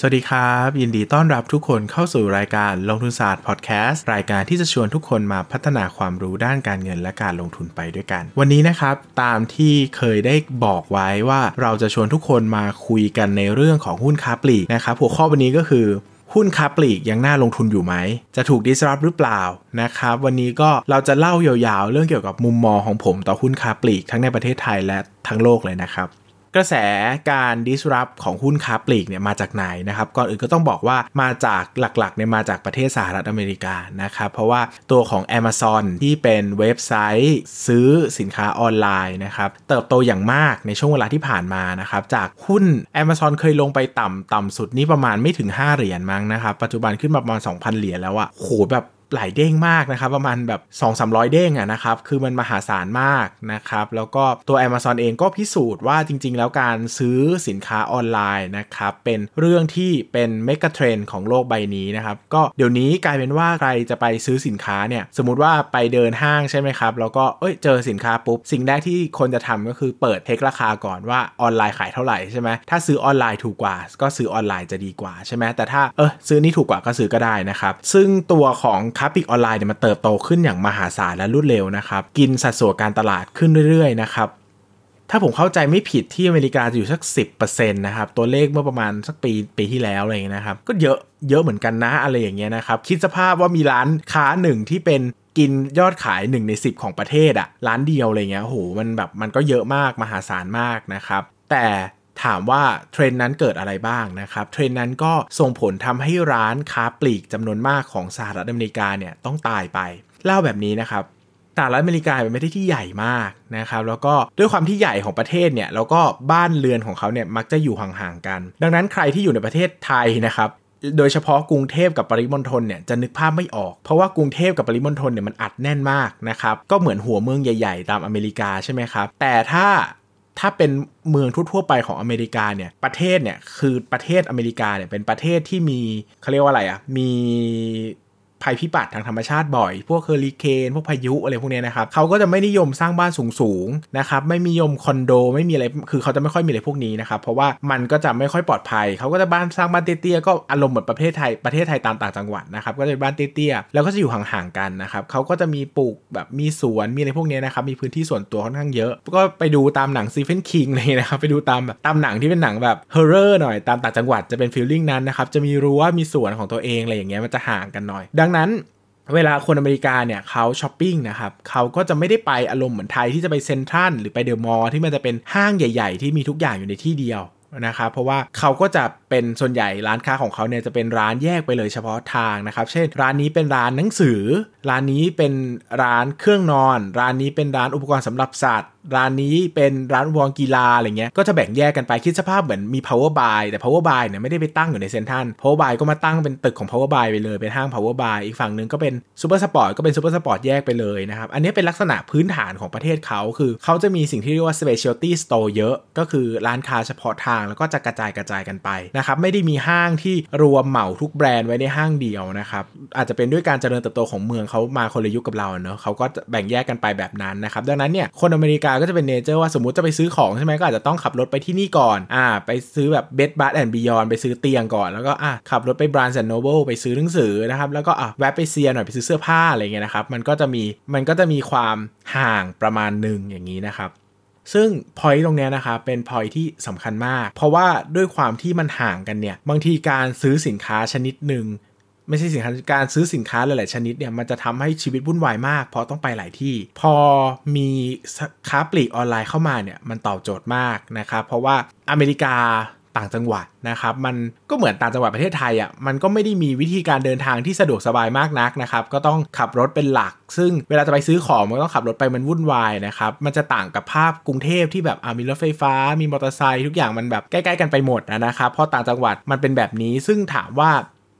สวัสดีครับ ยินดีต้อนรับทุกคนเข้าสู่รายการลงทุนศาสตร์พอดแคสต์รายการที่จะชวนทุกคนมาพัฒนาความรู้ด้านการเงินและการลงทุนไปด้วยกัน วันนี้นะครับตามที่เคยได้บอกไว้ว่าเราจะชวนทุกคนมาคุยกันในเรื่องของหุ้นค้าปลีกนะครับหัวข้อวันนี้ก็คือหุ้นค้าปลีกยังน่าลงทุนอยู่ไหม จะถูกดิสรับหรือเปล่านะครับ วันนี้ก็เราจะเล่ายาวๆ เรื่องเกี่ยวกับมุมมองของผมต่อหุ้นค้าปลีกทั้งในประเทศไทยและทั้งโลกเลยนะครับ กระแสการ disrupt ของหุ้นค้าปลีกเนี่ยมาจากไหนนะครับก่อนอื่นก็ต้องบอกว่ามาจากหลักๆเนี่ยมาจากประเทศสหรัฐอเมริกานะครับเพราะว่าตัวของ Amazon ที่เป็นเว็บไซต์ซื้อสินค้าออนไลน์นะครับเติบโตอย่างมากในช่วงเวลาที่ผ่านมานะครับจากหุ้น Amazon เคยลงไปต่ำต่ำสุดนี่ประมาณไม่ถึง 5 เหรียญมั้งนะครับปัจจุบันขึ้นมาประมาณ 2,000 เหรียญแล้วอะโหแบบ หลายเด้งมากนะครับประมาณแบบ2 3 0 0 เด้งอะนะครับคือมันมหาศาลมากนะครับแล้วก็ตัว Amazon เองก็พิสูจน์ว่าจริง ๆ แล้วการซื้อสินค้าออนไลน์นะครับเป็นเรื่องที่เป็น megatrend ของโลกใบนี้นะครับก็เดี๋ยวนี้กลายเป็นว่าใครจะไปซื้อสินค้าเนี่ยสมมติว่าไปเดินห้างใช่ไหมครับแล้วก็เอ้ยเจอสินค้าปุ๊บสิ่งแรกที่คนจะทำก็คือเปิดเช็คราคาก่อนว่าออนไลน์ขายเท่าไหร่ใช่ไหมถ้าซื้อออนไลน์ถูกกว่า ก็ซื้อออนไลน์จะดีกว่าใช่ไหมแต่ถ้าเออซื้อนี่ถูกกว่าก็ซื้อก็ได้นะครับซึ่งตัวของค้าปลีกออนไลน์เนี่ยมันเติบโตขึ้นอย่างมหาศาลและรวดเร็วนะครับ กินสัดส่วนการตลาดขึ้นเรื่อยๆนะครับถ้าผมเข้าใจไม่ผิดที่อเมริกาจะอยู่สัก 10%นะครับ ตัวเลขเมื่อประมาณสักปีปีที่แล้วอะไรอย่างเงี้ยนะครับ ก็เยอะเยอะเหมือนกันนะอะไรอย่างเงี้ยนะครับ คิดสภาพว่ามีร้านค้าหนึ่งที่เป็นกินยอดขาย 1 ใน 10 ของประเทศอะร้านเดียวอะไรเงี้ยโหมันแบบมันก็เยอะมากมหาศาลมากนะครับ แต่ ถามว่าเทรนนั้นเกิดอะไรบ้างนะครับเทรนนั้นก็ส่งผลทำให้ร้านค้าปลีกจำนวนมากของสหรัฐอเมริกาเนี่ยต้องตายไป เล่าแบบนี้นะครับสหรัฐอเมริกาเป็นประเทศที่ใหญ่มากนะครับแล้วก็ด้วยความที่ใหญ่ของประเทศเนี่ยแล้วก็บ้านเรือนของเขาเนี่ยมักจะอยู่ห่างๆกัน ดังนั้นใครที่อยู่ในประเทศไทยนะครับโดยเฉพาะกรุงเทพกับปริมณฑลเนี่ยจะนึกภาพไม่ออก เพราะว่ากรุงเทพกับปริมณฑลเนี่ยมันอัดแน่นมากนะครับก็เหมือนหัวเมืองใหญ่ ๆ ตามอเมริกาใช่ไหมครับแต่ถ้า ถ้าเป็นเมืองทั่วๆไปของอเมริกาเนี่ยประเทศเนี่ยคือประเทศอเมริกาเนี่ยเป็นประเทศที่มีเขาเรียกว่าอะไรอะ่ะมี ภัยพิบัติทางธรรมชาติบ่อย พวกเฮอริเคนพวกพายุอะไรพวกนี้นะครับเขาก็จะไม่นิยมสร้างบ้านสูงๆนะครับไม่นิยมคอนโดไม่มีอะไรคือเขาจะไม่ค่อยมีอะไรพวกนี้นะครับเพราะว่ามันก็จะไม่ค่อยปลอดภัย เขาก็จะบ้านสร้างบ้านเตี้ยๆก็อารมณ์เหมือนประเทศไทยประเทศไทยตามต่างจังหวัดนะครับก็จะเป็นบ้านเตี้ยๆแล้วก็จะอยู่ห่างๆกันนะครับเขาก็จะมีปลูกแบบมีสวนมีอะไรพวกนี้นะครับมีพื้นที่ส่วนตัวค่อนข้างเยอะ ก็ไปดูตามหนัง Stephen King เลยนะครับไปดูตามแบบตามหนังที่เป็นหนังแบบ horror หน่อยตามต่างจังหวัดจะเป็น feeling นั้นนะครับจะมีรั้วมีสวนของตัวเองอะไรอย่างเงี้ยมันจะห่างกันหน่อยดังนั้นเวลาคนอเมริกาเนี่ยเขาช้อปปิ้งนะครับเขาก็จะไม่ได้ไปอารมณ์เหมือนไทยที่จะไปเซ็นทรัลหรือไปเดอะมอลล์ที่มันจะเป็นห้างใหญ่ ๆ ที่มีทุกอย่างอยู่ในที่เดียว นะครับเพราะว่าเขาก็จะเป็นส่วนใหญ่ร้านค้าของเขาเนี่ยจะเป็นร้านแยกไปเลยเฉพาะทางนะครับ เช่น ร้านนี้เป็นร้านหนังสือ ร้านนี้เป็นร้านเครื่องนอน ร้านนี้เป็นร้านอุปกรณ์สำหรับสัตว์ ร้านนี้เป็นร้านวองกีฬาอะไรเงี้ยก็จะแบ่งแยกกันไปคิดสภาพเหมือนมี power buy แต่ power buy เนี่ยไม่ได้ไปตั้งอยู่ในเซ็นทรัล power buy ก็มาตั้งเป็นตึกของ power buy ไปเลยเป็นห้าง power buy อีกฝั่งหนึ่งก็เป็น super sport ก็เป็น super sport แยกไปเลยนะครับอันนี้เป็นลักษณะพื้นฐานของประเทศเขาคือเขาจะมีสิ่งที่เรียกว่า specialty store เยอะ ก็คือร้านค้าเฉพาะทางแล้วก็จะกระจายกระจายกันไปนะครับไม่ได้มีห้างที่รวมเหมาทุกแบรนด์ไว้ในห้างเดียวนะครับอาจจะเป็นด้วยการเจริญเติบโตของเมืองเขามาคนละยุคกับเราเนอะเขาก็แบ่งแยกกันไปแบบนั้นนะครับดังนั้นเนี่ยคนอเมริกาก็จะเป็น nature ว่าสมมติจะไปซื้อของใช่ไหมก็อาจจะต้องขับรถไปที่นี่ก่อนอ่าไปซื้อแบบ Bed Bath & Beyond ไปซื้อเตียงก่อนแล้วก็อ่าขับรถไป Barnes & Noble ไปซื้อหนังสือนะครับแล้วก็อะแวะไปเซียหน่อยไปซื้อเสื้อผ้าอะไรเงี้ยนะครับมันก็จะมีมันก็จะมีความห่างประมาณหนึ่งอย่างนี้นะครับ ซึ่ง point ตรงนี้นะครับเป็น point ที่สำคัญมาก เพราะว่าด้วยความที่มันห่างกันเนี่ยบางทีการซื้อสินค้าชนิดหนึ่งไม่ใช่สินค้าการซื้อสินค้าหลาย ๆ ชนิดเนี่ยมันจะทำให้ชีวิตวุ่นวายมาก เพราะต้องไปหลายที่ พอมีค้าปลีกออนไลน์เข้ามาเนี่ยมันตอบโจทย์มากนะครับเพราะว่าอเมริกา ต่างจังหวัดนะครับ มันก็เหมือนต่างจังหวัดประเทศไทยอะ่ะมันก็ไม่ได้มีวิธีการเดินทางที่สะดวกสบายมากนักนะครับ ก็ต้องขับรถเป็นหลัก ซึ่งเวลาจะไปซื้อของมันต้องขับรถไปมันวุ่นวายนะครับ มันจะต่างกับภาพกรุงเทพที่แบบมีรถไฟฟ้า มีมอเตอร์ไซค์ทุกอย่างมันแบบใกล้ ๆ กันไปหมดนะครับเพราะต่างจังหวัดมันเป็นแบบนี้ ซึ่งถามว่า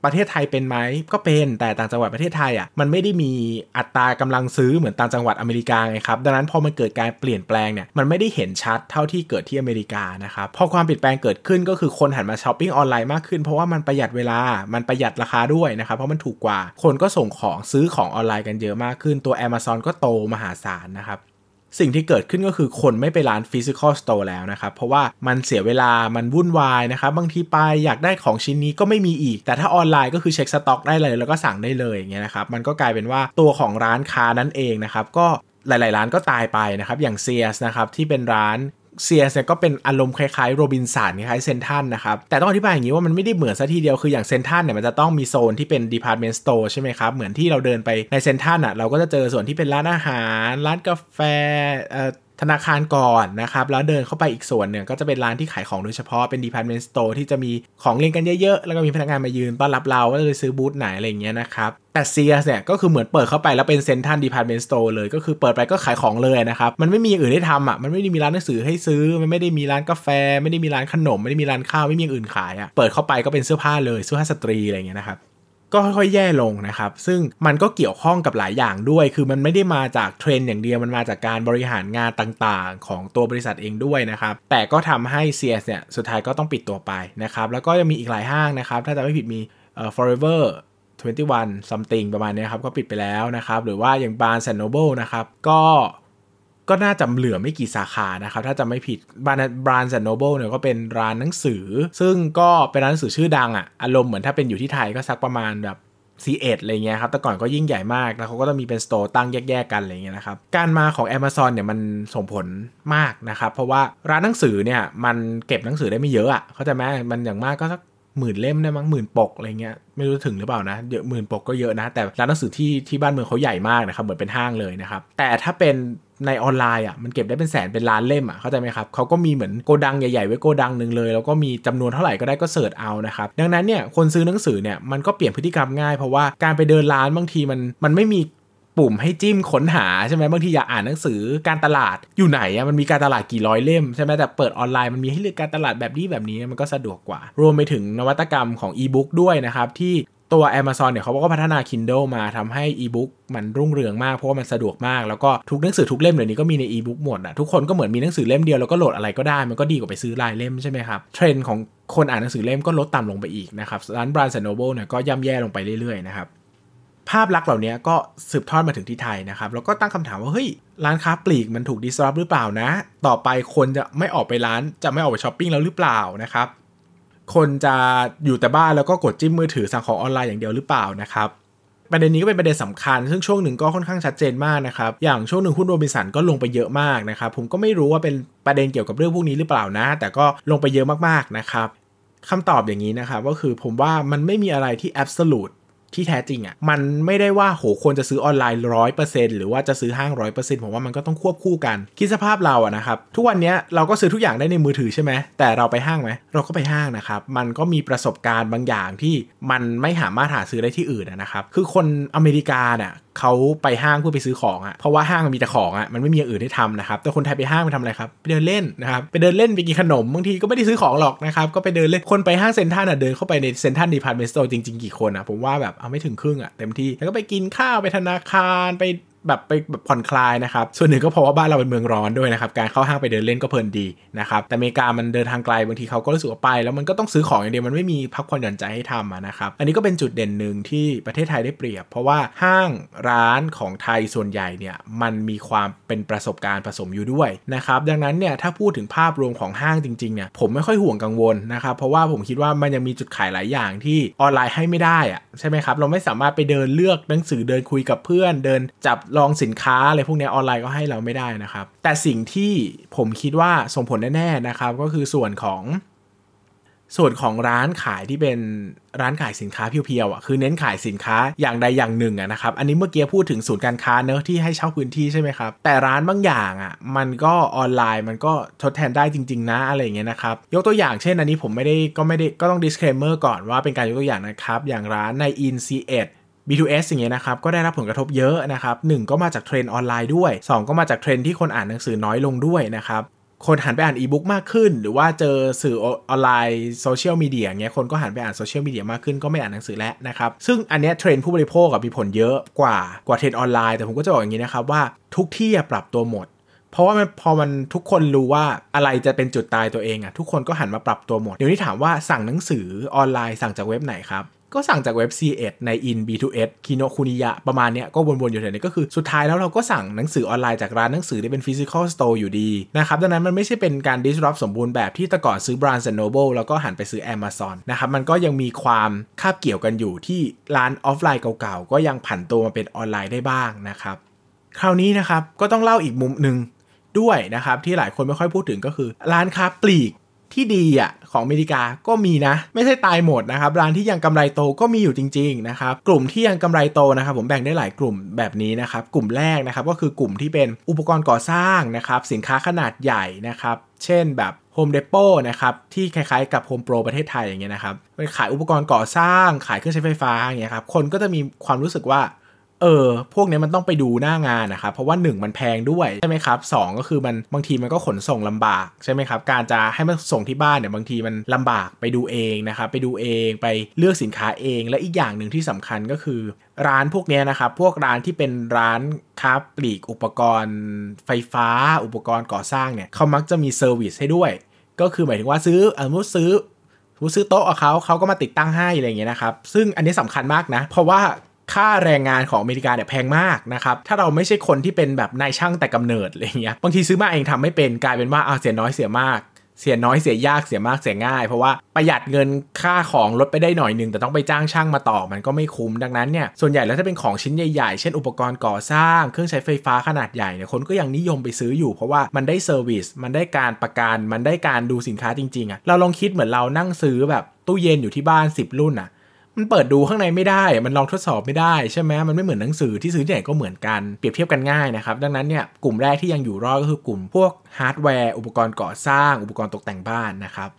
ประเทศไทยเป็นไหมก็เป็นแต่ต่างจังหวัดประเทศไทยอะมันไม่ได้มีอัตรากำลังซื้อเหมือนต่างจังหวัดอเมริกาไงครับดังนั้นพอมันเกิดการเปลี่ยนแปลงเนี่ยมันไม่ได้เห็นชัดเท่าที่เกิดที่อเมริกานะครับพอความเปลี่ยนแปลงเกิดขึ้นก็คือคนหันมาช้อปปิ้งออนไลน์มากขึ้นเพราะว่ามันประหยัดเวลา มันประหยัดราคาด้วยนะครับเพราะมันถูกกว่าคนก็ส่งของซื้อของออนไลน์กันเยอะมากขึ้นตัว Amazon ก็โตมหาศาลนะครับ สิ่งที่เกิดขึ้นก็คือคนไม่ไปร้าน physical store แล้วนะครับ เพราะว่ามันเสียเวลามันวุ่นวายนะครับ บางทีไปอยากได้ของชิ้นนี้ก็ไม่มีอีก แต่ถ้าออนไลน์ก็คือเช็คสต็อกได้เลย แล้วก็สั่งได้เลยอย่างเงี้ยนะครับ มันก็กลายเป็นว่าตัวของร้านค้านั่นเองนะครับ ก็หลาย ๆ ร้านก็ตายไปนะครับ อย่างเซียสนะครับที่เป็นร้าน เซียสเนี่ยก็เป็นอารมณ์คล้ายๆโรบินสันคล้ายเซ็นทรัลนะครับ แต่ต้องอธิบายอย่างนี้ว่ามันไม่ได้เหมือนซะทีเดียวคืออย่างเซ็นทรัลเนี่ยมันจะต้องมีโซนที่เป็น department store ใช่ไหมครับ เหมือนที่เราเดินไปในเซ็นทรัลอะเราก็จะเจอส่วนที่เป็นร้านอาหาร ร้านกาแฟ ธนาคารก่อนนะครับ แล้วเดินเข้าไปอีกส่วนหนึ่งก็จะเป็นร้านที่ขายของโดยเฉพาะเป็น department store ที่จะมีของเรียงกันเยอะๆ แล้วก็มีพนักงานมายืนต้อนรับเราว่าจะซื้อบูธไหนอะไรเงี้ยนะครับแต่เซียสเนี่ยก็คือเหมือนเปิดเข้าไปแล้วเป็นเซ็นทรัล department store เลยก็คือเปิดไปก็ขายของเลยนะครับ มันไม่มีอื่นให้ทำอะมันไม่ได้มีร้านหนังสือให้ซื้อ มันไม่ได้มีร้านกาแฟ ไม่ได้มีร้านขนม ไม่ได้มีร้านข้าวไม่มีอื่นขายอะเปิดเข้าไปก็เป็นเสื้อผ้าเลยเสื้อผ้าสตรีอะไรเงี้ยนะครับ ก็ค่อยๆแย่ลงนะครับ ซึ่งมันก็เกี่ยวข้องกับหลายอย่างด้วย คือมันไม่ได้มาจากเทรนด์อย่างเดียว มันมาจากการบริหารงานต่างๆ ของตัวบริษัทเองด้วยนะครับ แต่ก็ทำให้ CS เนี่ย สุดท้ายก็ต้องปิดตัวไปนะครับ แล้วก็ยังมีอีกหลายห้างนะครับ ถ้าจะไม่ผิดมีเอ่อ Forever 21 something ประมาณนี้ครับ ก็ปิดไปแล้วนะครับ หรือว่าอย่าง Barnes & Noble นะครับ ก็ ก็น่าจะเหลือไม่กี่สาขานะครับ ถ้าจะไม่ผิด Barnes Barnes & Noble เนี่ยก็เป็นร้านหนังสือ ซึ่งก็เป็นร้านหนังสือชื่อดังอะอารมณ์เหมือนถ้าเป็นอยู่ที่ไทยก็สักประมาณแบบ C1 อะไรเงี้ยครับ แต่ก่อนก็ยิ่งใหญ่มาก แล้วเขาก็ต้องมีเป็นสโตร์ตั้งแยกๆกันอะไรเงี้ยนะครับ การมาของ Amazon เนี่ยมันส่งผลมากนะครับ เพราะว่าร้านหนังสือเนี่ยมันเก็บหนังสือได้ไม่เยอะอะ่ะ เขาใจไหมมันอย่างมากก็สักหมื่นเล่มได้มั้งหมื่นปกอะไรเงี้ยไม่รู้ถึงหรือเปล่านะเยอะหมื่นปกก็เยอะนะ แต่ร้านหนังสือที่ที่บ้านเมืองเขาใหญ่มากนะครับเหมือนเป็นห้างเลยนะครับแต่ถ้าเป็น ในออนไลน์อะมันเก็บได้เป็นแสนเป็นล้านเล่มอะเข้าใจไหมครับเขาก็มีเหมือนโกดังใหญ่ๆไว้โกดังหนึ่งเลย แล้วก็มีจำนวนเท่าไหร่ก็ได้ก็เสิร์ชเอานะครับดังนั้นเนี่ยคนซื้อหนังสือเนี่ยมันก็เปลี่ยนพฤติกรรมง่ายเพราะว่าการไปเดินร้านบางทีมันมันไม่มีปุ่มให้จิ้มค้นหาใช่ไหมบางทีอยากอ่านหนังสือการตลาดอยู่ไหนอะมันมีการตลาดกี่ร้อยเล่มใช่ไหมแต่เปิดออนไลน์มันมีให้เลือกการตลาดแบบนี้แบบนี้มันก็สะดวกกว่า รวมไปถึงนวัตกรรมของอีบุ๊กด้วยนะครับที่ ตัว Amazon เนี่ยเขาก็พัฒนา Kindle มาทำให้อีบุ๊กมันรุ่งเรืองมาก เพราะว่ามันสะดวกมาก แล้วก็ทุกหนังสือทุกเล่มเดี๋ยวนี้ก็มีในอีบุ๊กหมดอะทุกคนก็เหมือนมีหนังสือเล่มเดียวแล้วก็โหลดอะไรก็ได้มันก็ดีกว่าไปซื้อรายเล่มใช่ไหมครับเทรนด์ของคนอ่านหนังสือเล่มก็ลดต่ำลงไปอีกนะครับร้าน Barnes Noble เนี่ยก็ย่ำแย่ลงไปเรื่อยๆนะครับภาพลักษณ์เหล่านี้ก็สืบทอดมาถึงที่ไทยนะครับแล้วก็ตั้งคำถามว่าเฮ้ยร้านค้าปลีกมันถูกดิสรับหรือเปล่านะ ต่อไปคนจะไม่ออกไปร้านจะไม่ออกไปช้อปปิ้งแล้วหรือเปล่านะครับ คนจะอยู่แต่บ้านแล้วก็กดจิ้มมือถือสั่งของออนไลน์อย่างเดียวหรือเปล่านะครับประเด็นนี้ก็เป็นประเด็นสำคัญ ซึ่งช่วงหนึ่งก็ค่อนข้างชัดเจนมากนะครับ อย่างช่วงหนึ่งหุ้นโรบินสันก็ลงไปเยอะมากนะครับ ผมก็ไม่รู้ว่าเป็นประเด็นเกี่ยวกับเรื่องพวกนี้หรือเปล่านะ แต่ก็ลงไปเยอะมากๆนะครับคำตอบอย่างนี้นะครับก็คือผมว่ามันไม่มีอะไรที่ absolute ที่แท้จริงอะ่ะมันไม่ได้ว่าโหควรจะซื้อออนไลน์ร้อยเปอร์เซ็นต์หรือว่าจะซื้อห้างร้อยเปอร์เซ็นต์ผมว่ามันก็ต้องควบคู่กัน คิดสภาพเราอะนะครับ ทุกวันนี้เราก็ซื้อทุกอย่างได้ในมือถือใช่ไหมแต่เราไปห้างไหมเราก็ไปห้างนะครับ มันก็มีประสบการณ์บางอย่างที่มันไม่สามารถหาซื้อได้ที่อื่นนะครับ คือคนอเมริกาเนี่ย เขาไปห้างเพื่อไปซื้อของอะ่ะเพราะว่าห้างมันมีแต่ของอะ่ะมันไม่มีอย่างอื่นให้ทำนะครับแต่คนไทยไปห้างไปทำอะไรครับไปเดินเล่นนะครับไปเดินเล่นไปกินขนมบางทีก็ไม่ได้ซื้อของหรอกนะครับก็ไปเดินเล่นคนไปห้างเซ็นทรัลอะเดินเข้าไปในเซ็นทรัล department store จริงๆกี่คนอะผมว่าแบบเอาไม่ถึงครึ่งอะเต็มที่แล้วก็ไปกินข้าวไปธนาคารไป แบบไปแบบผ่อนคลายนะครับ ส่วนหนึ่งก็เพราะว่าบ้านเราเป็นเมืองร้อนด้วยนะครับ การเข้าห้างไปเดินเล่นก็เพลินดีนะครับ แต่อเมริกามันเดินทางไกลบางทีเขาก็รู้สึกว่าไปแล้วมันก็ต้องซื้อของอย่างเดียวมันไม่มีพักผ่อนหย่อนใจให้ทำนะครับ อันนี้ก็เป็นจุดเด่นหนึ่งที่ประเทศไทยได้เปรียบ เพราะว่าห้างร้านของไทยส่วนใหญ่เนี่ยมันมีความเป็นประสบการณ์ผสมอยู่ด้วยนะครับ ดังนั้นเนี่ยถ้าพูดถึงภาพรวมของห้างจริงๆเนี่ยผมไม่ค่อยห่วงกังวลนะครับ เพราะว่าผมคิดว่ามันยังมีจุดขายหลายอย่างที่ออนไลน์ให้ไม่ได้อะใช่ไหมครับ เราไม่สามารถไปเดินเลือกหนังสือเดินคุยกับเพื่อน เดินจับลองสินค้าอะไรพวกนี้ออนไลน์ก็ให้เราไม่ได้นะครับ แต่สิ่งที่ผมคิดว่าส่งผลแน่ๆนะครับก็คือส่วนของ ส่วนของร้านขายที่เป็นร้านขายสินค้า pure ๆอะคือเน้นขายสินค้าอย่างใดอย่างหนึ่งอะนะครับอันนี้เมื่อกี้พูดถึงศูนย์การค้าเนอะที่ให้เช่าพื้นที่ใช่ไหมครับแต่ร้านบางอย่างอะมันก็ออนไลน์มันก็ทดแทนได้จริง ๆ นะอะไรอย่างเงี้ยนะครับยกตัวอย่างเช่นอันนี้ผมไม่ได้ก็ไม่ได้ก็ต้อง disclaimer ก่อนว่าเป็นการยกตัวอย่างนะครับอย่างร้านใน in C1 B2S อย่างเงี้ยนะครับก็ได้รับผลกระทบเยอะนะครับ1 ก็มาจากเทรนด์ออนไลน์ด้วย 2 ก็มาจากเทรนด์ที่คนอ่านหนังสือน้อยลงด้วยนะครับคนหันไปอ่านอีบุ๊กมากขึ้น หรือว่าเจอสื่อออนไลน์โซเชียลมีเดียเงี้ยคนก็หันไปอ่านโซเชียลมีเดียมากขึ้นก็ไม่อ่านหนังสือแล้วนะครับซึ่งอันเนี้ยเทรนด์ผู้บริโภคกับมีผลเยอะกว่ากว่าเทรนด์ออนไลน์แต่ผมก็จะบอกอย่างนี้นะครับว่าทุกที่ปรับตัวหมด เพราะว่ามันพอมันทุกคนรู้ว่าอะไรจะเป็นจุดตายตัวเองอะทุกคนก็หันมาปรับตัวหมดเดี๋ยวนี้ถามว่าสั่งหนังสือออนไลน์สั่งจากเว็บไหนครับ ก็สั่งจากเว็บ C1 ใน In B2S คิโนคุนิยะประมาณเนี้ยก็วนๆอยู่แถวนี้ก็คือสุดท้ายแล้วเราก็สั่งหนังสือออนไลน์จากร้านหนังสือที่เป็น physical store อยู่ดีนะครับดังนั้นมันไม่ใช่เป็นการ disrupt สมบูรณ์แบบที่แต่ก่อนซื้อ Barnes Noble แล้วก็หันไปซื้อ Amazon นะครับมันก็ยังมีความคาบเกี่ยวกันอยู่ที่ร้านออฟไลน์เก่าๆก็ยังผันตัวมาเป็นออนไลน์ได้บ้างนะครับคราวนี้นะครับก็ต้องเล่าอีกมุมหนึ่งด้วยนะครับที่หลายคนไม่ค่อยพูดถึงก็คือ ร้านค้าปลีกที่ดีอะ ของอเมริกาก็มีนะ ไม่ใช่ตายหมดนะครับ ร้านที่ยังกำไรโตก็มีอยู่จริงๆนะครับกลุ่มที่ยังกำไรโตนะครับ ผมแบ่งได้หลายกลุ่มแบบนี้นะครับ กลุ่มแรกนะครับก็คือกลุ่มที่เป็นอุปกรณ์ก่อสร้างนะครับสินค้าขนาดใหญ่นะครับเช่นแบบ Home Depot นะครับที่คล้ายๆกับ Home Pro ประเทศไทยอย่างเงี้ยนะครับเป็นขายอุปกรณ์ก่อสร้างขายเครื่องใช้ไฟฟ้าอย่างเงี้ยครับคนก็จะมีความรู้สึกว่า เออ พวกนี้มันต้องไปดูหน้างานนะครับ เพราะว่า 1 มันแพงด้วยใช่ไหมครับสก็คือมันบางทีมันก็ขนส่งลำบากใช่ไหมครับ การจะให้มันส่งที่บ้านเนี่ยบางทีมันลำบากไปดูเองนะครับ ไปดูเองไปเลือกสินค้าเอง และอีกอย่างหนึ่งที่สำคัญก็คือ ร้านพวกนี้นะครับ พวกร้านที่เป็นร้านค้าปลีกอุปกรณ์ ไฟฟ้า อุปกรณ์ก่อสร้างเนี่ยเขามักจะมี service ให้ด้วย ก็คือหมายถึงว่าซื้ออนุซื้อผู้ซื้อโต๊ะเอาเขาเขาก็มาติดตั้งให้อะไรอย่างเงี้ยนะครับ ซึ่งอันนี้สำคัญมากนะ เพราะว่า ค่าแรงงานของอเมริกาเนี่ยแพงมากนะครับ ถ้าเราไม่ใช่คนที่เป็นแบบนายช่างแต่กำเนิดอะไรเงี้ย บางทีซื้อมาเองทำไม่เป็นกลายเป็นว่าเอาเสียน้อยเสียมากเสียน้อยเสียยากเสียมากเสียง่าย เพราะว่าประหยัดเงินค่าของลดไปได้หน่อยหนึ่งแต่ต้องไปจ้างช่างมาต่อมันก็ไม่คุ้มดังนั้นเนี่ยส่วนใหญ่แล้วถ้าเป็นของชิ้นใหญ่ๆ เช่นอุปกรณ์ก่อสร้าง เครื่องใช้ไฟฟ้าขนาดใหญ่เนี่ยคนก็ยังนิยมไปซื้ออยู่ เพราะว่ามันได้ service มันได้การประกันมันได้การดูสินค้าจริงๆอะเราลองคิดเหมือนเรานั่งซื้อแบบตู้เย็นอยู่ที่บ้าน 10 รุ่นอะ มันเปิดดูข้างในไม่ได้ มันลองทดสอบไม่ได้ใช่ไหมมันไม่เหมือนหนังสือที่ซื้อที่ไหนก็เหมือนกันเปรียบเทียบกันง่ายนะครับ ดังนั้นเนี่ยกลุ่มแรกที่ยังอยู่รอดก็คือกลุ่มพวกฮาร์ดแวร์อุปกรณ์ก่อสร้าง อุปกรณ์ตกแต่งบ้านนะครับ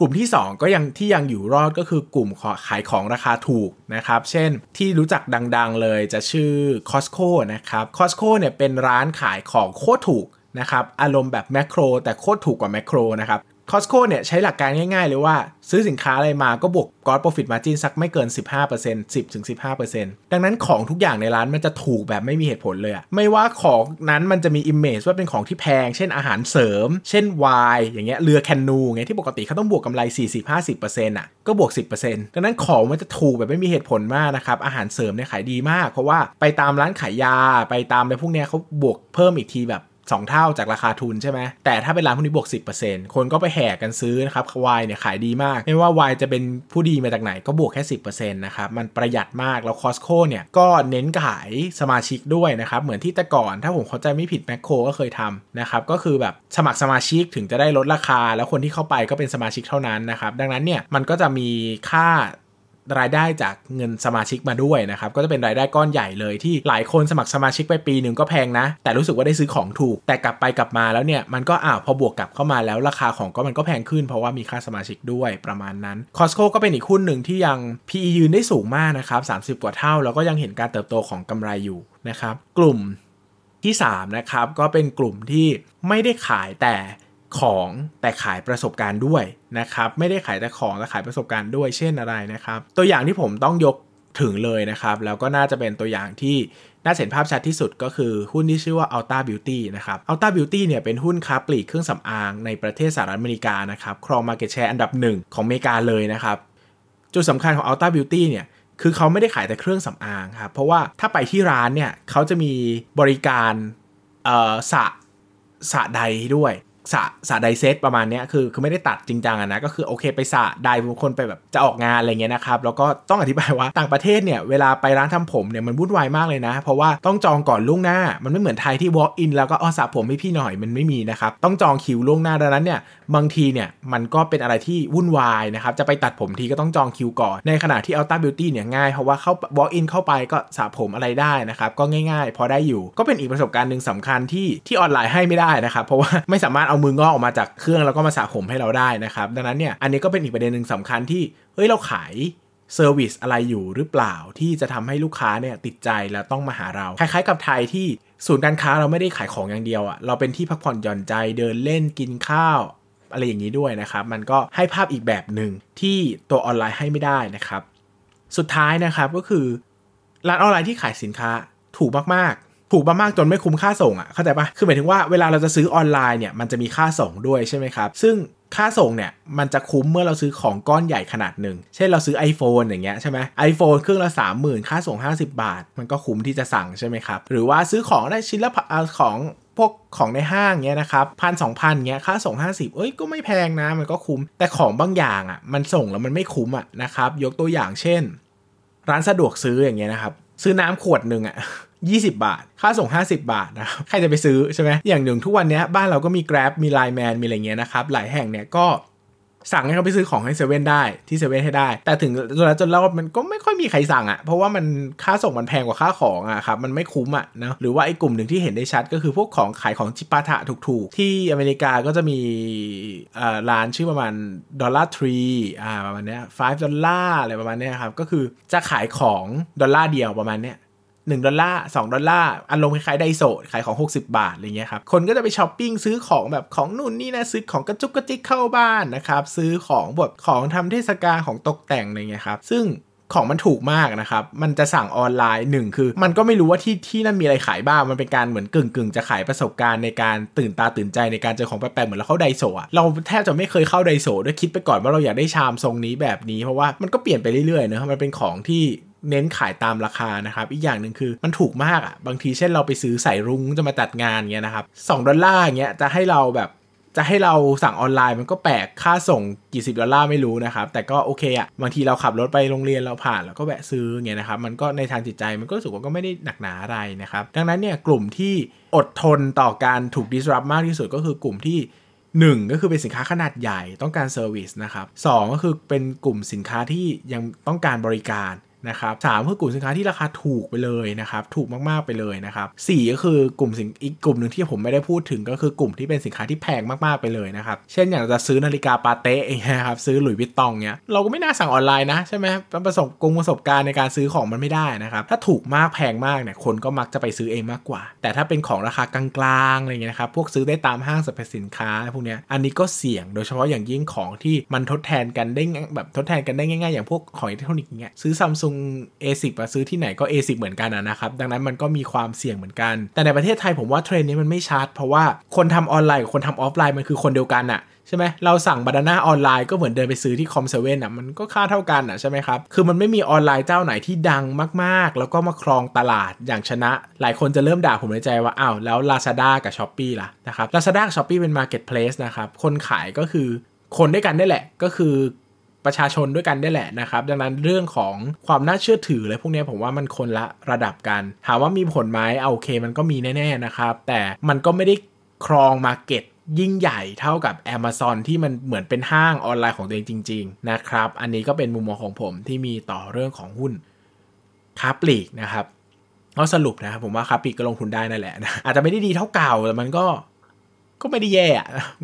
กลุ่มที่ 2 ก็ยังที่ยังอยู่รอดก็คือกลุ่มขายของราคาถูกนะครับ เช่นที่รู้จักดังๆเลยจะชื่อ Costco นะครับ Costco เนี่ยเป็นร้านขายของโคตรถูกนะครับอารมณ์แบบแมคโครแต่โคตรถูกกว่าแมคโครนะครับ Costco เนี่ยใช้หลักการง่ายๆเลยว่า ซื้อสินค้าอะไรมาก็บวกกอ s โปรฟิตมาจินสักไม่เกิน 15% 10-15%ดังนั้นของทุกอย่างในร้านมันจะถูกแบบไม่มีเหตุผลเลยอะไม่ว่าของนั้นมันจะมี image ว่าเป็นของที่แพง เช่นอาหารเสริม เช่นไวน์อย่างเงี้ยเรือแคนูเงี้ยที่ปกติเขาต้องบวกกำไร 40-50%อะก็บวก 10%ดังนั้นของมันจะถูกแบบไม่มีเหตุผลมากนะครับอาหารเสริมเนี่ยขายดีมาก เพราะว่าไปตามร้านขายยาไปตามอะไรพวกเนี้ยเขาบวกเพิ่มอีกทีแบบ 2 เท่าจากราคาทุนใช่ไหมแต่ถ้าเป็นร้านพวกนี้บวก 10%คนก็ไปแห่กันซื้อนะครับวายเนี่ยขายดีมาก ไม่ว่าวายจะเป็นผู้ดีมาจากไหนก็บวกแค่ 10%นะครับ มันประหยัดมาก แล้วคอสโคเนี่ยก็เน้นขายสมาชิกด้วยนะครับ เหมือนที่แต่ก่อนถ้าผมเข้าใจไม่ผิดแมคโครก็เคยทำนะครับก็คือแบบสมัครสมาชิกถึงจะได้ลดราคา แล้วคนที่เข้าไปก็เป็นสมาชิกเท่านั้นนะครับดังนั้นเนี่ยมันก็จะมีค่า รายได้จากเงินสมาชิกมาด้วยนะครับ ก็จะเป็นรายได้ก้อนใหญ่เลยที่หลายคนสมัครสมาชิกไปปีหนึ่งก็แพงนะ แต่รู้สึกว่าได้ซื้อของถูก แต่กลับไปกลับมาแล้วเนี่ยมันก็อ้าวพอบวกกลับเข้ามาแล้วราคาของก็มันก็แพงขึ้นเพราะว่ามีค่าสมาชิกด้วยประมาณนั้น Costco ก็เป็นอีกหุ้นหนึ่งที่ยัง PE ยืนได้สูงมากนะครับ30 กว่าเท่า แล้วก็ยังเห็นการเติบโตของกำไรอยู่นะครับ กลุ่มที่3นะครับก็เป็นกลุ่มที่ไม่ได้ขายแต่ ของแต่ขายประสบการณ์ด้วยนะครับไม่ได้ขายแต่ของแต่ขายประสบการณ์ด้วยเช่นอะไรนะครับ ตัวอย่างที่ผมต้องยกถึงเลยนะครับ แล้วก็น่าจะเป็นตัวอย่างที่น่าเห็นภาพชัดที่สุดก็คือหุ้นที่ชื่อว่า Alta Beauty นะครับ Alta Beauty เนี่ยเป็นหุ้นค้าปลีกเครื่องสำอางในประเทศสหรัฐอเมริกานะครับ ครอง Market Share อันดับหนึ่งของอเมริกาเลยนะครับ จุดสำคัญของ Alta Beauty เนี่ยคือเขาไม่ได้ขายแต่เครื่องสำอางครับ เพราะว่าถ้าไปที่ร้านเนี่ยเขาจะมีบริการเอ่อสระสระใดด้วย สะสะไดเซตประมาณนี้คือคือไม่ได้ตัดจริงจังนะก็คือโอเคไปสะไดบางคนไปแบบจะออกงานอะไรเงี้ยนะครับแล้วก็ต้องอธิบายว่าต่างประเทศเนี่ยเวลาไปร้านทำผมเนี่ยมันวุ่นวายมากเลยนะ เพราะว่าต้องจองก่อนล่วงหน้า มันไม่เหมือนไทยที่ walk in แล้วก็อ๋อสระผมให้พี่หน่อยมันไม่มีนะครับต้องจองคิวล่วงหน้าดังนั้นเนี่ยบางทีเนี่ยมันก็เป็นอะไรที่วุ่นวายนะครับจะไปตัดผมทีก็ต้องจองคิวก่อนในขณะที่ Ulta Beauty เนี่ยง่ายเพราะว่าเข้า walk in เข้าไปก็สระผมอะไรได้นะครับก็ง่าย ๆ พอได้อยู่ก็เป็นอีกประสบการณ์หนึ่งสำคัญที่ที่ออนไลน์ให้ไม่ได้นะครับเพราะว่าไม่สามารถเอามืองอกออกมาจากเครื่องแล้วก็มาสระผมให้เราได้นะครับ ดังนั้นเนี่ยอันนี้ก็เป็นอีกประเด็นหนึ่งสำคัญที่เฮ้ยเราขาย service อะไรอยู่หรือเปล่าที่จะทำให้ลูกค้าเนี่ยติดใจแล้วต้องมาหาเรา คล้ายๆกับไทยที่ศูนย์การค้าเราไม่ได้ขายของอย่างเดียวอะเราเป็นที่พักผ่อนหย่อนใจเดินเล่นกินข้าว อะไรอย่างนี้ด้วยนะครับ มันก็ให้ภาพอีกแบบหนึ่งที่ตัวออนไลน์ให้ไม่ได้นะครับ สุดท้ายนะครับก็คือร้านออนไลน์ที่ขายสินค้าถูกมากๆ ถูกมากๆจนไม่คุ้มค่าส่งอะ่ะเข้าใจปะคือหมายถึงว่าเวลาเราจะซื้อออนไลน์เนี่ยมันจะมีค่าส่งด้วยใช่ไหมครับ ซึ่งค่าส่งเนี่ยมันจะคุ้มเมื่อเราซื้อของก้อนใหญ่ขนาดหนึ่ง เช่นเราซื้อ iPhone อย่างเงี้ยใช่ไหมไอโฟนเครื่องละ 30,000 ค่าส่ง 50 บาท มันก็คุ้มที่จะสั่งใช่ไหมครับ หรือว่าซื้อของได้ชิ้นละของพวกของในห้างเงี้ยนะครับพันสองพันเงี้ยค่าส่ง 50 เอ้ยก็ไม่แพงนะ มันก็คุ้ม แต่ของบางอย่างอะ่ะมันส่งแล้วมันไม่คุ้มอะนะครับยกตัวอย่างเช่น ร้านสะดวกซื้ออย่างเงี้ยนะครับซื้อน้ำขวดหนึ่งอะ 20 บาท ค่าส่ง 50 บาทนะใครจะไปซื้อใช่ไหมอย่างหนึ่งทุกวันนี้บ้านเราก็มี Grab มี Line Man มีอะไรเงี้ยนะครับหลายแห่งเนี่ยก็สั่งให้เขาไปซื้อของให้เซเว่นได้ที่เซเว่นให้ได้ แต่ถึงจนแล้วจนแล้วมันก็ไม่ค่อยมีใครสั่งอะ่ะ เพราะว่ามันค่าส่งมันแพงกว่าค่าของอะ่ะครับ มันไม่คุ้มอะ่ะนะหรือว่าไอ้กลุ่มหนึ่งที่เห็นได้ชัดก็คือพวกของขายของจิปาถะถูกๆ ที่อเมริกาก็จะมีร้านชื่อประมาณ Dollar Tree อ่าประมาณเนี้ย5ดอลลาร์อะไรประมาณเนี้ยครับ ก็คือจะขายของดอลลาร์เดียวประมาณเนี้ย 1ดอลลาร์2ดอลลาร์อารมณ์คล้ายๆ Daiso ขายของ 60 บาทอะไรเงี้ยครับคนก็จะไปช้อปปิ้งซื้อของแบบของนู่นนี่นะซื้อของกระจุกกระจิกเข้าบ้านนะครับซื้อของแบบของทำเทศกาลของตกแต่งอะไรเงี้ยครับซึ่งของมันถูกมากนะครับ มันจะสั่งออนไลน์หนึ่งคือ มันก็ไม่รู้ว่าที่ที่นั่นมีอะไรขายบ้าง มันเป็นการเหมือนกึ่งกึ่งจะขายประสบการณ์ในการตื่นตาตื่นใจในการเจอของแปลกๆเหมือนเราเข้าไดโซะเราแทบจะไม่เคยเข้าไดโซด้วยคิดไปก่อนว่าเราอยากได้ชามทรงนี้แบบนี้เพราะว่ามันก็เปลี่ยนไปเรื่อยๆเนะมันเป็นของที่ เน้นขายตามราคานะครับ อีกอย่างหนึ่งคือมันถูกมากอะ่ะ บางทีเช่นเราไปซื้อใส่รุ้งจะมาจัดงานเงี้ยนะครับสดอลลาร์เงี้ยจะให้เราแบบจะให้เราสั่งออนไลน์มันก็แปลกค่าส่งกี่สิบดอลลาร์ไม่รู้นะครับ แต่ก็โอเคอะ่ะบางทีเราขับรถไปโรงเรียนเราผ่านแล้วก็แวะซื้อเงี้ยนะครับ มันก็ในทางจิตใจมันก็รู้สึกว่าก็ไม่ได้หนักหนาอะไรนะครับ ดังนั้นเนี่ยกลุ่มที่อดทนต่อการถูก disrupt มากที่สุดก็คือกลุ่มที่ 1 ก็คือเป็นสินค้าขนาดใหญ่ต้องการ service นะครับสองก็คือเป็นกลุ่มสินค้าที่ยังต้องการบริการ นะครับสามคือกลุ่มสินค้าที่ราคาถูกไปเลยนะครับถูกมากๆไปเลยนะครับสี่ก็คือกลุ่มสินอีกกลุ่มหนึ่งที่ผมไม่ได้พูดถึงก็คือกลุ่มที่เป็นสินค้าที่แพงมากๆไปเลยนะครับเช่นอย่างจะซื้อนาฬิกา Patek เองนะครับซื้อ Louis Vuitton เนี้ยเราก็ไม่น่าสั่งออนไลน์นะใช่ไหมประสบกงประสบการณ์ในการซื้อของมันไม่ได้นะครับถ้าถูกมากแพงมากเนี่ยคนก็มักจะไปซื้อเองมากกว่า แต่ถ้าเป็นของราคากลางๆอะไรเงี้ยนะครับพวกซื้อได้ตามห้างสรรพสินค้าพวกเนี้ยอันนี้ก็เสี่ยงโดยเฉพาะอย่างยิ่งของที่มันทดแทนกันได้แบบทดแทนกันได้ง่ายๆ อย่างพวกของอิเล็กทรอนิกส์เงี้ยซื้อซัมซุง A10 10ซื้อที่ไหนก็ A10 เหมือนกันนะครับ ดังนั้นมันก็มีความเสี่ยงเหมือนกัน แต่ในประเทศไทยผมว่าเทรนด์นี้มันไม่ชัดเพราะว่าคนทำออนไลน์กับคนทำออฟไลน์มันคือคนเดียวกันอะใช่ไหมเราสั่งบานาน่าออนไลน์ก็เหมือนเดินไปซื้อที่คอมเซเว่นอะมันก็ค่าเท่ากันอะใช่ไหมครับ คือมันไม่มีออนไลน์เจ้าไหนที่ดังมากๆ แล้วก็มาครองตลาดอย่างชนะ หลายคนจะเริ่มด่าผมในใจว่าอ้าวแล้ว Lazada กับ s h อ p e e ล่ะนะครับ Lazada กับ s h อ p e e เป็น Marketplace นะครับ คนขายก็คือคนด้วยกันได้แหละ ก็คือ ประชาชนด้วยกันได้แหละนะครับ ดังนั้นเรื่องของความน่าเชื่อถืออะไรพวกนี้ผมว่ามันคนละระดับกัน ถามว่ามีผลไหมเอาโอเค มันก็มีแน่ๆนะครับ แต่มันก็ไม่ได้ครองมาเก็ตยิ่งใหญ่เท่ากับ Amazon ที่มันเหมือนเป็นห้างออนไลน์ของตัวเองจริง ๆ นะครับ อันนี้ก็เป็นมุมมองของผมที่มีต่อเรื่องของหุ้นค้าปลีกนะครับก็สรุปนะครับผมว่าค้าปลีกก็ลงทุนได้นั่นแหละนะอาจจะไม่ได้ดีเท่าเก่าแต่มันก็ ก็ไม่ได้แย่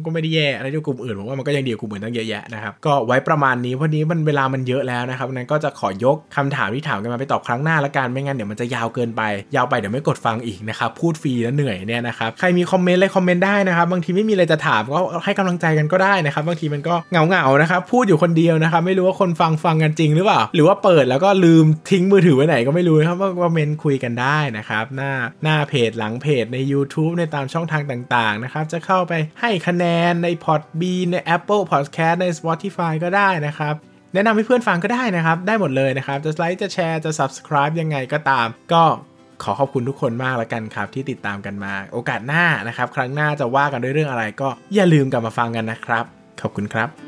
ก็ไม่ได้แย่ในกลุ่มอื่นผมว่ามันก็ยังดีกลุ่มอื่นตั้งเยอะแยะนะครับก็ไว้ประมาณนี้วันนี้มันเวลามันเยอะแล้วนะครับนั้นก็จะขอยกคำถามที่ถามกันมาไปตอบครั้งหน้าละกันไม่งั้นเดี๋ยวมันจะยาวเกินไป ยาวไปเดี๋ยวไม่กดฟังอีกนะครับพูดฟรีแล้วเหนื่อยเนี่ยนะครับใครมีคอมเมนต์อะไรคอมเมนต์ได้นะครับบางทีไม่มีอะไรจะถามก็ให้กำลังใจกันก็ได้นะครับบางทีมันก็เหงาเหงานะครับพูดอยู่คนเดียวนะครับไม่รู้ว่าคนฟังฟังกันจริงหรือเปล่า หรือว่าเปิดแล้วก็ลืมทิ้งมือถือไว้ไหนก็ไม่รู้นะครับว่าคอมเมนต์คุยกันได้นะครับหน้าหน้าเพจหลังเพจใน YouTube ในตามช่องทางต่างๆนะครับจะเข้าไปให้คะแนนใน Podbean ใน Apple Podcast ใน Spotify ก็ได้นะครับ แนะนำให้เพื่อนฟังก็ได้นะครับ ได้หมดเลยนะครับ จะไลค์จะแชร์จะ Subscribe ยังไงก็ตาม ก็ขอขอบคุณทุกคนมากแล้วกันครับ ที่ติดตามกันมา โอกาสหน้านะครับ ครั้งหน้าจะว่ากันด้วยเรื่องอะไรก็อย่าลืมกลับมาฟังกันนะครับ ขอบคุณครับ